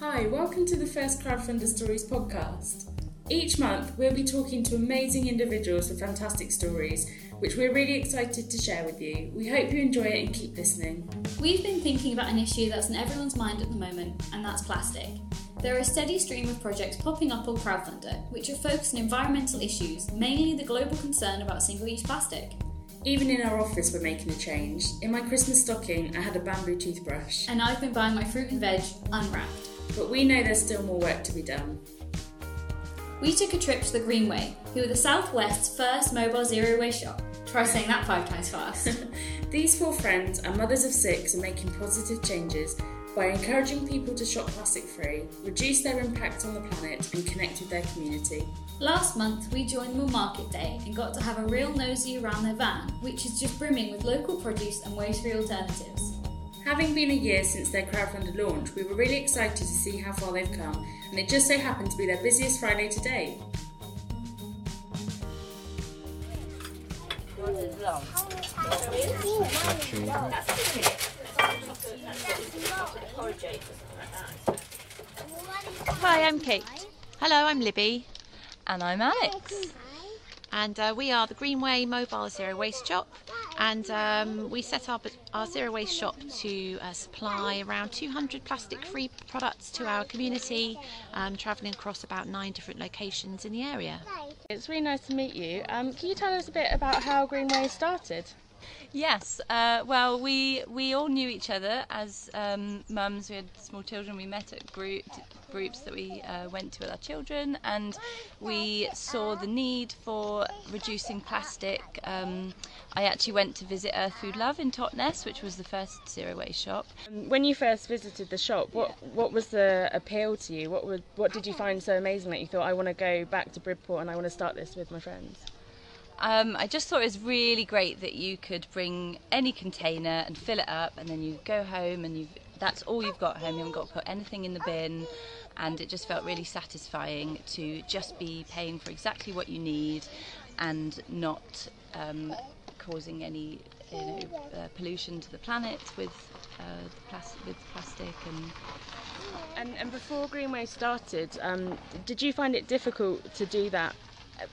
Hi, welcome to the first Crowdfunder Stories podcast. Each month, we'll be talking to amazing individuals with fantastic stories, which we're really excited to share with you. We hope you enjoy it and keep listening. We've been thinking about an issue that's in everyone's mind at the moment, and that's plastic. There are a steady stream of projects popping up on Crowdfunder, which are focused on environmental issues, mainly the global concern about single use plastic. Even in our office, we're making a change. In my Christmas stocking, I had a bamboo toothbrush. And I've been buying my fruit and veg unwrapped. But we know there's still more work to be done. We took a trip to the Greenway, who are the Southwest's first mobile zero waste shop. Try saying that five times fast. These four friends are mothers of six and making positive changes by encouraging people to shop plastic free, reduce their impact on the planet, and connect with their community. Last month, we joined them on Market Day and got to have a real nosy around their van, which is just brimming with local produce and waste free alternatives. Having been a year since their crowdfunded launch, we were really excited to see how far they've come, and it just so happened to be their busiest Friday to date. Hi, I'm Kate. Hello, I'm Libby, And I'm Alex. and uh, we are the Greenway Mobile Zero Waste Shop. And um, we set up our zero waste shop to uh, supply around 200 plastic free products to our community, um, travelling across about nine different locations in the area. It's really nice to meet you. Um, can you tell us a bit about how Greenway started? Yes, uh, well, we we all knew each other as um, mums. We had small children. We met at group, groups that we uh, went to with our children, and we saw the need for reducing plastic. Um, I actually went to visit Earth Food Love in Totnes, which was the first zero waste shop. Um, When you first visited the shop, what what was the appeal to you? What would what did you find so amazing that you thought I want to go back to Bridport and I want to start this with my friends? Um, I just thought it was really great that you could bring any container and fill it up, and then you go home and you that's all you've got home. You haven't got to put anything in the bin, and it just felt really satisfying to just be paying for exactly what you need, and not um, causing any you know uh, pollution to the planet with uh, the plas- with plastic and And and before Greenway started, um, did you find it difficult to do that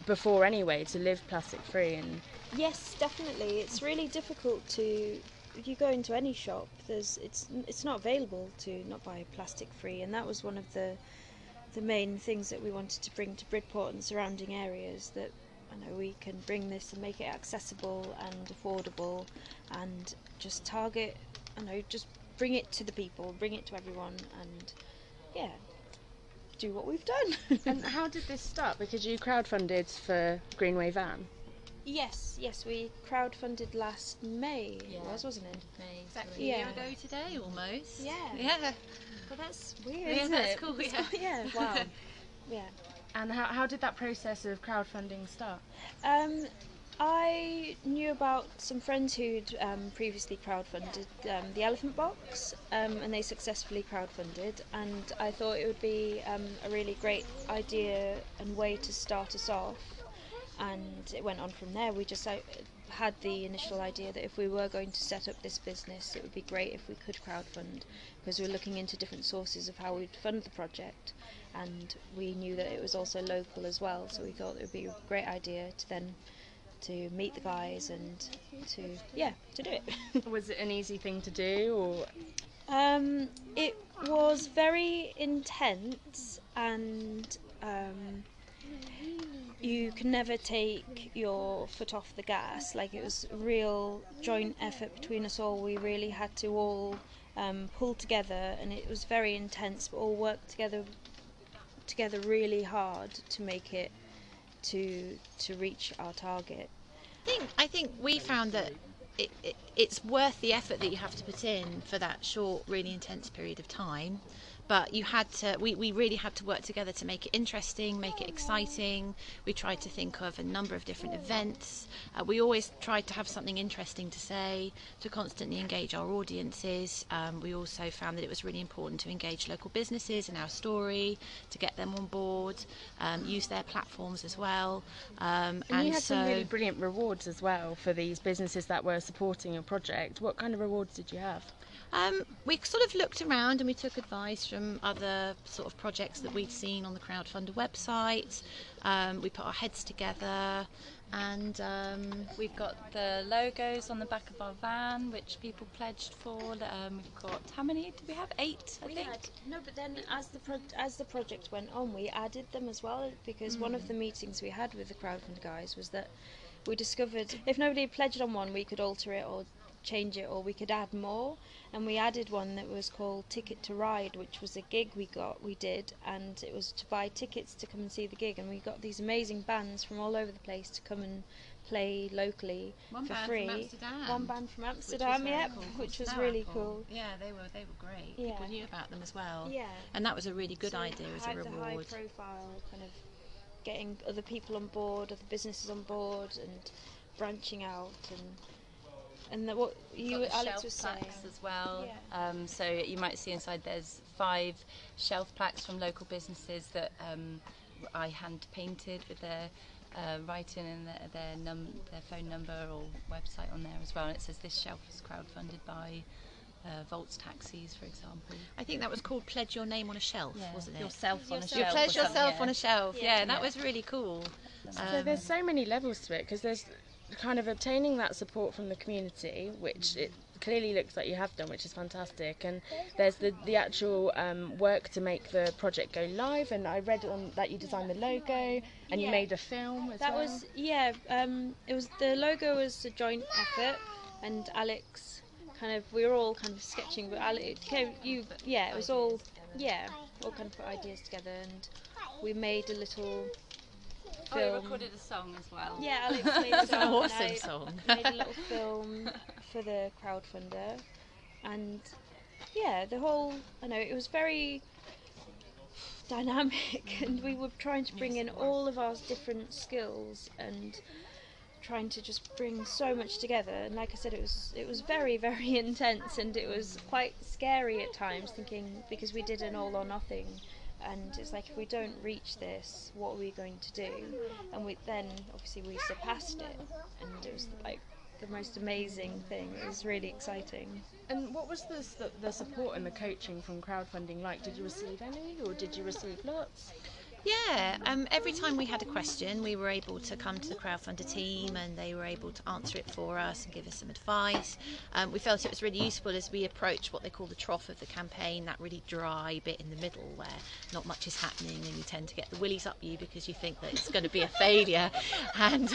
before anyway to live plastic free and Yes, definitely. It's really difficult to. You go into any shop, there's it's it's not available to not buy plastic free, and that was one of the the main things that we wanted to bring to Bridport and surrounding areas. That I know we can bring this and make it accessible and affordable, and just target. I know just bring it to the people, bring it to everyone, and yeah, do what we've done. and how did this start? Because you crowdfunded for Greenway van. Yes, yes, we crowdfunded last May. It was, wasn't it? Exactly yeah. a year ago today, almost. Yeah. Yeah. Well, that's weird. Yeah, isn't that's it? cool, It's- yeah. yeah. Wow. yeah. And how, how did that process of crowdfunding start? Um, I knew about some friends who'd um, previously crowdfunded um, the Elephant Box, um, and they successfully crowdfunded. And I thought it would be um, a really great idea and way to start us off. And it went on from there. We just uh, had the initial idea that if we were going to set up this business, it would be great if we could crowdfund because we were looking into different sources of how we'd fund the project. And we knew that it was also local as well, so we thought it would be a great idea to then to meet the guys and to yeah to do it. Was it an easy thing to do or um, it was very intense and um, you can never take your foot off the gas. Like it was a real joint effort between us all. We really had to all um, pull together, and it was very intense. But all worked together together really hard to make it to to reach our target. I think I think we found that it, it, it's worth the effort that you have to put in for that short, really intense period of time. But you had to, we, we really had to work together to make it interesting, make it exciting. We tried to think of a number of different events. Uh, we always tried to have something interesting to say, to constantly engage our audiences. Um, we also found that it was really important to engage local businesses in our story, to get them on board, um, use their platforms as well. Um, And, you had so, some really brilliant rewards as well for these businesses that were supporting your project. What kind of rewards did you have? Um, we sort of looked around and we took advice from from other sort of projects that we'd seen on the crowdfunder website. Um, we put our heads together and um, We've got the logos on the back of our van, which people pledged for. Um, we've got how many? Did we have eight? I We think. had, no, but then as the pro- as the project went on, we added them as well because one of the meetings we had with the crowdfund guys was that we discovered if nobody pledged on one, we could alter it or change it, or we could add more. And we added one that was called Ticket to Ride, which was a gig we got, we did, and it was to buy tickets to come and see the gig. And we got these amazing bands from all over the place to come and play locally One for band from free. Amsterdam, One band from Amsterdam, very yep, cool, which was really Apple. cool. Yeah, they were they were great. Yeah. People knew about them as well. Yeah. And that was a really good So idea as a the high reward. profile kind of getting other people on board, other businesses on board, and branching out and and the, what you Got the Alex shelf was saying. plaques as well. Yeah. Um, so you might see inside there's five shelf plaques from local businesses that um, I hand painted with their uh, writing and their their, num- their phone number or website on there as well. And it says this shelf is crowdfunded by uh, Volts Taxis, for example. I think that was called Pledge Your Name on a Shelf, wasn't it? Yourself on a shelf. You pledge yourself yeah. on a shelf. Yeah, Yeah. that was really cool. So Um, there's so many levels to it because there's kind of obtaining that support from the community, which it clearly looks like you have done, which is fantastic. And there's the the actual um, work to make the project go live. And I read on that you designed the logo and you made a film as That well. was yeah. Um, it was the logo was a joint effort, and Alex kind of we were all kind of sketching, but Alex, you yeah, it was all yeah, all kind of put ideas together, and we made a little Oh, we recorded a song as well. Yeah, Alex made a It's an awesome I song. made a little film for the crowdfunder, and yeah, the whole I know it was very dynamic, and we were trying to bring in all of our different skills and trying to just bring so much together. And like I said, it was it was very very intense, and it was quite scary at times, thinking because we did an all or nothing. And it's like if we don't reach this, what are we going to do? And we then obviously we surpassed it, and it was like the most amazing thing. It was really exciting. And what was the, the the support and the coaching from crowdfunding like? Did you receive any, or did you receive lots? Yeah, um, every time we had a question, we were able to come to the crowdfunder team and they were able to answer it for us and give us some advice. Um, we felt it was really useful as we approached what they call the trough of the campaign, that really dry bit in the middle where not much is happening and you tend to get the willies up you because you think that it's going to be a failure. And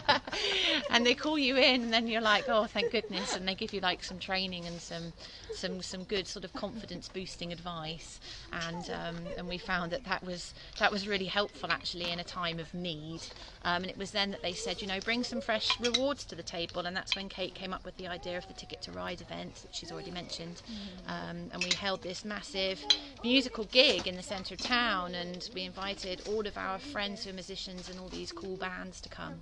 and they call you in and then you're like, oh, thank goodness. And they give you like some training and some some some good sort of confidence boosting advice. And um, and we found that that was that was really helpful actually in a time of need. Um, and it was then that they said, you know, bring some fresh rewards to the table. And that's when Kate came up with the idea of the Ticket to Ride event, which she's already mentioned. Um, and we held this massive musical gig in the centre of town, and we invited all of our friends who are musicians and all these cool bands to come,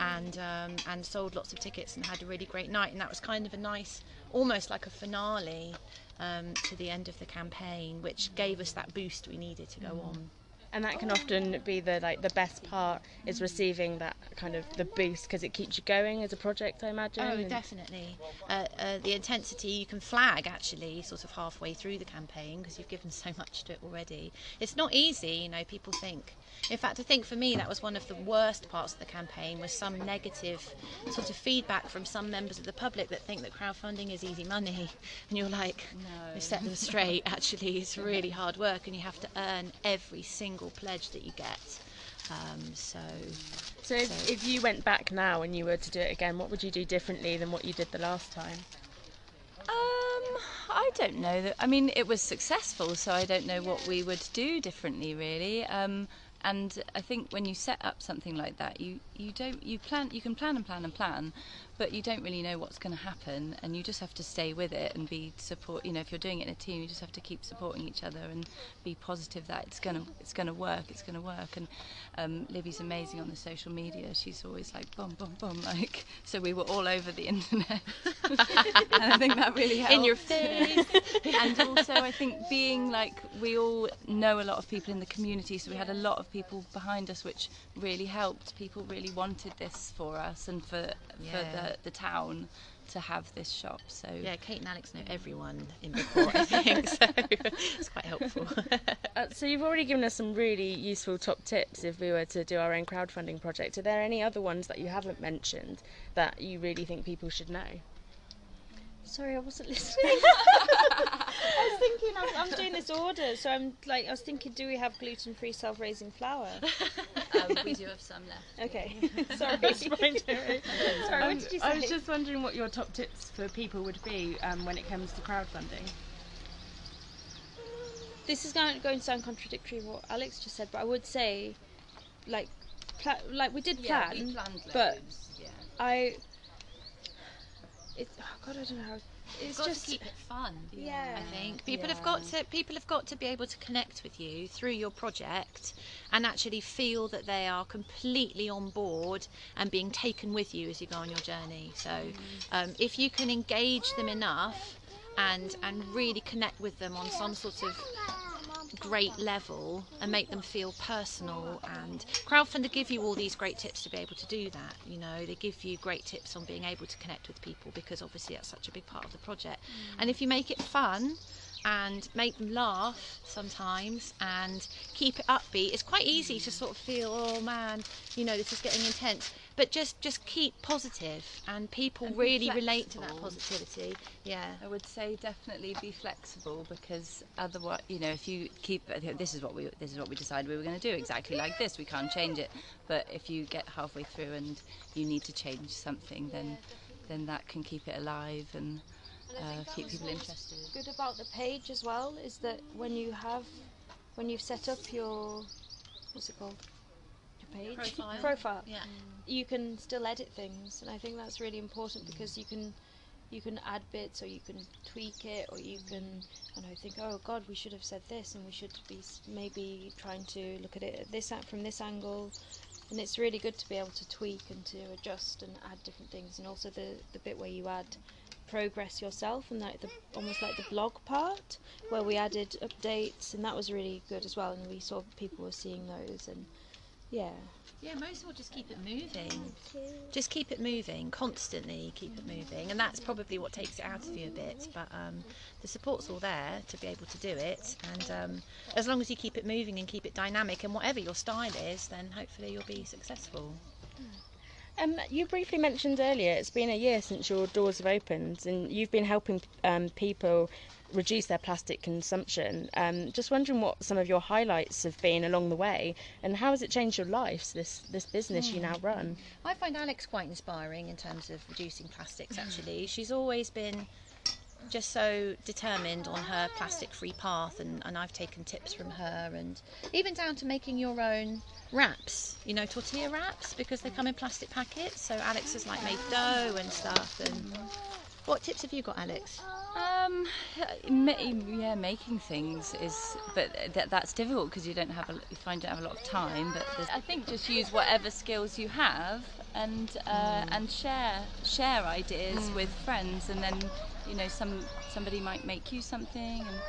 and um, and sold lots of tickets and had a really great night. And that was kind of a nice, almost like a finale. Um, to the end of the campaign, which gave us that boost we needed to go on. And that can often be the like the best part is receiving that kind of the boost because it keeps you going as a project, I imagine. Oh, and- definitely. Uh, uh, the intensity you can flag actually sort of halfway through the campaign because you've given so much to it already. It's not easy, you know, people think. In fact, I think for me that was one of the worst parts of the campaign was some negative sort of feedback from some members of the public that think that crowdfunding is easy money. And you're like, no. you set them straight. Actually, it's really hard work and you have to earn every single pledge that you get. Um, so So if, So- if you went back now and you were to do it again, what would you do differently than what you did the last time? Um, I don't know. That, I mean, it was successful, so I don't know what we would do differently, really. Um, and I think when you set up something like that, you, you don't you plan you can plan and plan and plan, but you don't really know what's going to happen, and you just have to stay with it and be support. You know, if you're doing it in a team, you just have to keep supporting each other and be positive that it's gonna it's gonna work. It's gonna work. And um, Libby's amazing on the social media. She's always like boom, boom, boom, like so. We were all over the internet, and I think that really helped in your face. and also I think being like we all know a lot of people in the community, so we had a lot of people behind us, which really helped. People really wanted this for us and for for Yeah. The the town. to have this shop. So Yeah, Kate and Alex know everyone in Bridport, I think, so it's quite helpful. Uh, so you've already given us some really useful top tips if we were to do our own crowdfunding project. Are there any other ones that you haven't mentioned that you really think people should know? Sorry, I wasn't listening. I was thinking I'm, I'm doing this order, so I'm like I was thinking, do we have gluten-free self-raising flour? um, we do have some left. Okay, sorry. Sorry, what did you say? I was just wondering what your top tips for people would be um, when it comes to crowdfunding. this is going, going to sound contradictory to what Alex just said, but I would say, like, pla- like we did Yeah, plan, we planned but yeah. I. It, oh God, I don't know how. It's Got just to keep it fun. yeah. I think people have got to people have got to be able to connect with you through your project and actually feel that they are completely on board and being taken with you as you go on your journey. So um, if you can engage them enough and and really connect with them on some sort of great level and make them feel personal. And crowdfunder give you all these great tips to be able to do that you know. They give you great tips on being able to connect with people because obviously that's such a big part of the project. Mm. And if you make it fun and make them laugh sometimes and keep it upbeat it's quite easy to sort of feel oh man you know this is getting intense but just just keep positive and people And really relate to that positivity yeah I would say definitely be flexible because otherwise, you know, if you keep this is what we this is what we decided we were going to do exactly like this. We can't change it. But if you get halfway through and you need to change something, then then that can keep it alive and uh, keep people interested. good about the page as well is that when you have when you've set up your what's it called your page Profile. profile yeah you can still edit things and i think that's really important mm. because you can you can add bits or you can tweak it or you can and I think oh god we should have said this and we should be maybe trying to look at it at this from this angle. And it's really good to be able to tweak and to adjust and add different things and also the the bit where you add progress yourself and like the almost like the blog part where we added updates and that was really good as well and we saw people were seeing those and yeah Yeah, most will just keep it moving. Just keep it moving, constantly keep it moving, and that's probably what takes it out of you a bit. But um, the support's all there to be able to do it, and um, as long as you keep it moving and keep it dynamic, and whatever your style is, then hopefully you'll be successful. Um, you briefly mentioned earlier it's been a year since your doors have opened, and you've been helping um, people reduce their plastic consumption. Um, just wondering what some of your highlights have been along the way, and how has it changed your life? This this business you now hmm. run. I find Alex quite inspiring in terms of reducing plastics. Hmm. Actually, she's always been just so determined on her plastic-free path, and, and I've taken tips from her, and even down to making your own wraps. You know, tortilla wraps because they come in plastic packets. So Alex has like made dough and stuff. And hmm. What tips have you got, Alex? Um, yeah, making things is, but that that's difficult because you don't have a, you find you don't have a lot of time. But I think just use whatever skills you have and uh, and share share ideas with friends, and then you know some somebody might make you something and.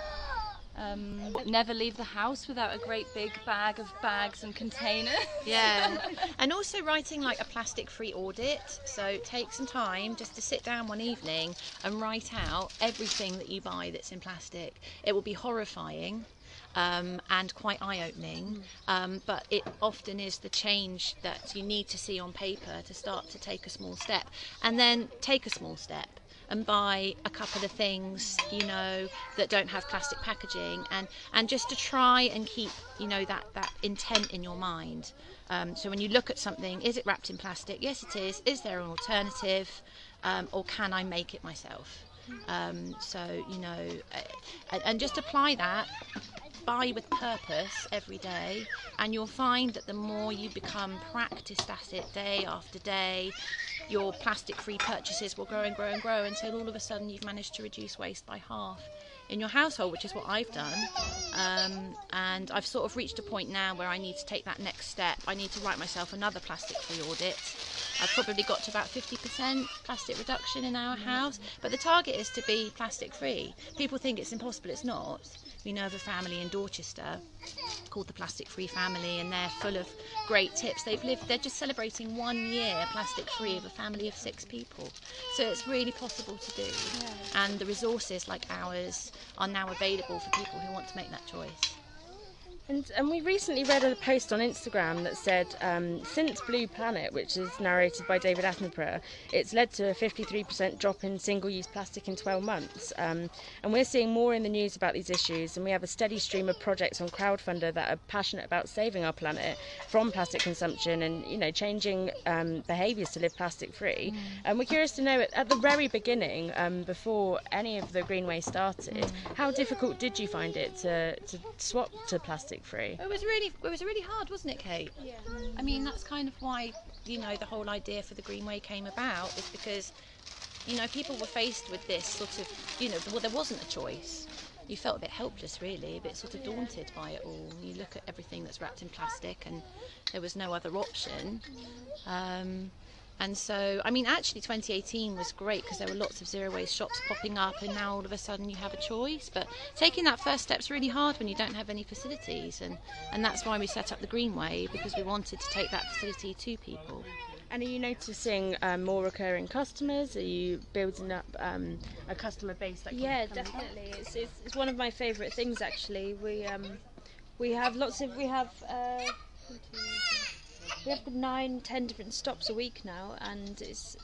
Um, never leave the house without a great big bag of bags and containers. Yeah, and also writing like a plastic-free audit. So take some time just to sit down one evening and write out everything that you buy that's in plastic. It will be horrifying. Um, and quite eye-opening, um, but it often is the change that you need to see on paper to start to take a small step, and then take a small step and buy a couple of things, you know, that don't have plastic packaging, and and just to try and keep, you know, that that intent in your mind. Um, so when you look at something, is it wrapped in plastic? Yes, it is. Is there an alternative, um, or can I make it myself? Um, so you know, uh, and, and just apply that. Buy with purpose every day, and you'll find that the more you become practiced at it day after day, your plastic free purchases will grow and grow and grow until all of a sudden you've managed to reduce waste by half in your household, which is what I've done. Um, and I've sort of reached a point now where I need to take that next step. I need to write myself another plastic free audit I've probably got to about 50% plastic reduction in our house. But the target is to be plastic free. People think it's impossible, it's not. We know of a family in Dorchester called the Plastic Free Family, and they're full of great tips. They've lived, they're just celebrating one year plastic free of a family of six people. So it's really possible to do. And the resources like ours are now available for people who want to make that choice. And, and we recently read a post on Instagram that said um, since Blue Planet, which is narrated by David Attenborough, it's led to a 53% drop in single use plastic in 12 months. Um, and we're seeing more in the news about these issues, and we have a steady stream of projects on Crowdfunder that are passionate about saving our planet from plastic consumption and you know changing um, behaviours to live plastic free. And we're curious to know at, at the very beginning, um, before any of the Greenway started, how difficult did you find it to, to swap to plastic free? It was really, it was really hard, wasn't it, Kate? Yeah. I mean, that's kind of why you know the whole idea for the Greenway came about is because you know people were faced with this sort of you know well there wasn't a choice. You felt a bit helpless, really, a bit sort of daunted by it all. You look at everything that's wrapped in plastic, and there was no other option. Um, and so, I mean, actually, 2018 was great because there were lots of zero waste shops popping up, and now all of a sudden you have a choice. But taking that first step's really hard when you don't have any facilities, and, and that's why we set up the Greenway because we wanted to take that facility to people. And are you noticing um, more recurring customers? Are you building up um, a customer base that can Yeah, come- definitely. It's, it's, it's one of my favourite things actually. We um we have lots of we have uh, one, two, three, we have nine, ten different stops a week now, and it's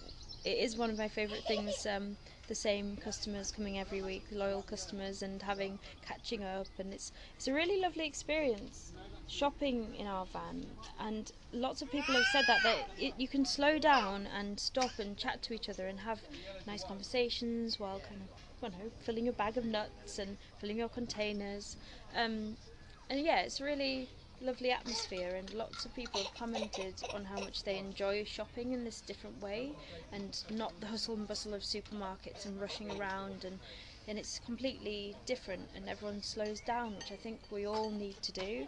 it is one of my favourite things. Um, the same customers coming every week, loyal customers, and having catching up, and it's it's a really lovely experience shopping in our van and lots of people have said that that it, you can slow down and stop and chat to each other and have nice conversations while kind of I don't know filling your bag of nuts and filling your containers um, and yeah it's really lovely atmosphere and lots of people have commented on how much they enjoy shopping in this different way and not the hustle and bustle of supermarkets and rushing around and and it's completely different and everyone slows down which I think we all need to do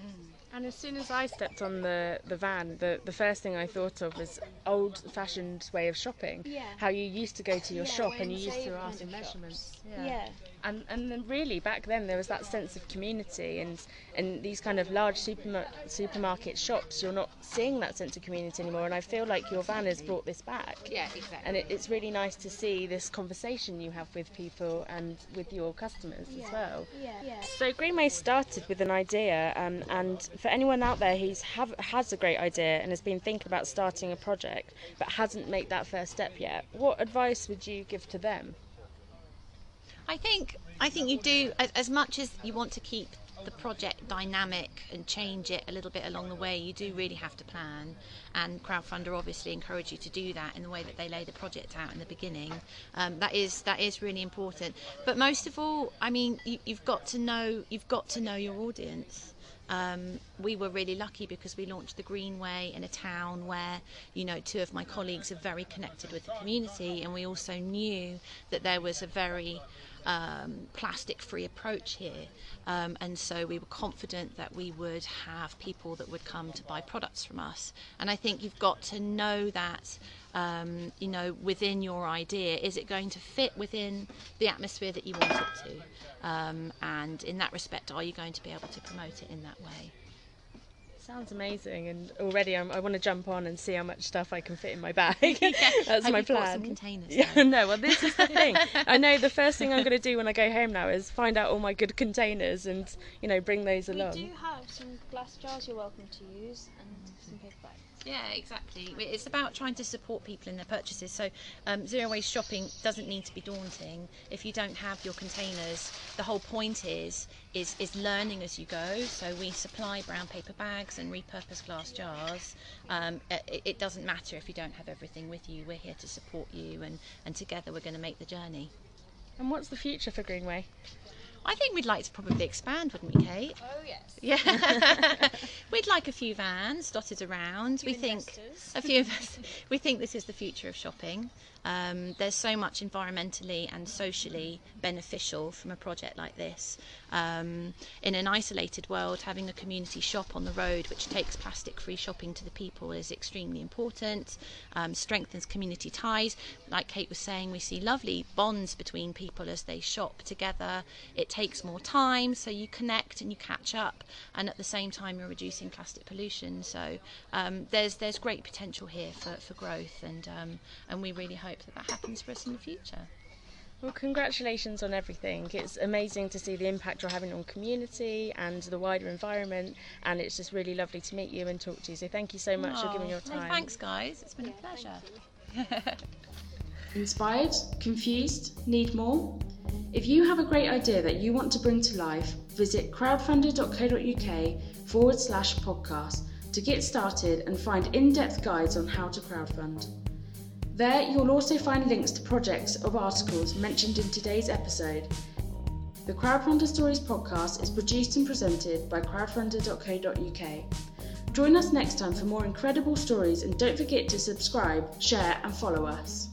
hmm. And as soon as I stepped on the, the van, the, the first thing I thought of was old fashioned way of shopping. Yeah. How you used to go to your Yeah, shop and you used to ask for measurements. shops. yeah. And and then really back then there was that sense of community and and these kind of large superma- supermarket shops you're not seeing that sense of community anymore and I feel like your van has brought this back. Yeah, exactly. And it, it's really nice to see this conversation you have with people and with your customers as well. yeah yeah So Greenway started with an idea, um, and for anyone out there who's have, has a great idea and has been thinking about starting a project but hasn't made that first step yet, what advice would you give to them? I think I think you do as, as much as you want to keep the project dynamic and change it a little bit along the way. You do really have to plan, and crowdfunder obviously encourage you to do that in the way that they lay the project out in the beginning. Um, that is that is really important. But most of all, I mean, you, you've got to know you've got to know your audience. Um, we were really lucky because we launched the Greenway in a town where, you know, two of my colleagues are very connected with the community, and we also knew that there was a very um, plastic free approach here. Um, and so we were confident that we would have people that would come to buy products from us. And I think you've got to know that, um, you know, within your idea, is it going to fit within the atmosphere that you want it to? Um, and in that respect, are you going to be able to promote it in that way? Sounds amazing, and already I'm, I want to jump on and see how much stuff I can fit in my bag. That's Have my you plan. got some containers? Yeah, no, well, this is the thing. I know the first thing I'm going to do when I go home now is find out all my good containers and, you know, bring those we along. do have some glass jars you're welcome to use and some paper bags Yeah, exactly. It's about trying to support people in their purchases. So, um, zero waste shopping doesn't need to be daunting. If you don't have your containers, the whole point is is is learning as you go. So we supply brown paper bags and repurposed glass jars. Um, it, it doesn't matter if you don't have everything with you. We're here to support you, and and together we're going to make the journey. And what's the future for Greenway? I think we'd like to probably expand, wouldn't we, Kate? Oh yes. Yeah, we'd like a few vans dotted around. we think investors. a few investors. we think this is the future of shopping. Um, there's so much environmentally and socially beneficial from a project like this. Um, in an isolated world, having a community shop on the road which takes plastic-free shopping to the people is extremely important. Um, strengthens community ties. Like Kate was saying, we see lovely bonds between people as they shop together. It takes more time, so you connect and you catch up, and at the same time you're reducing plastic pollution. So um, there's there's great potential here for, for growth, and um, and we really hope that that happens for us in the future. Well, congratulations on everything. It's amazing to see the impact you're having on community and the wider environment, and it's just really lovely to meet you and talk to you. So thank you so much for giving your Oh, no, time. thanks, guys. It's been a pleasure. Inspired? Confused? Need more? If you have a great idea that you want to bring to life, visit crowdfunder.co.uk forward slash podcast to get started and find in depth guides on how to crowdfund. There, you'll also find links to projects or articles mentioned in today's episode. The Crowdfunder Stories podcast is produced and presented by crowdfunder.co.uk. Join us next time for more incredible stories and don't forget to subscribe, share, and follow us.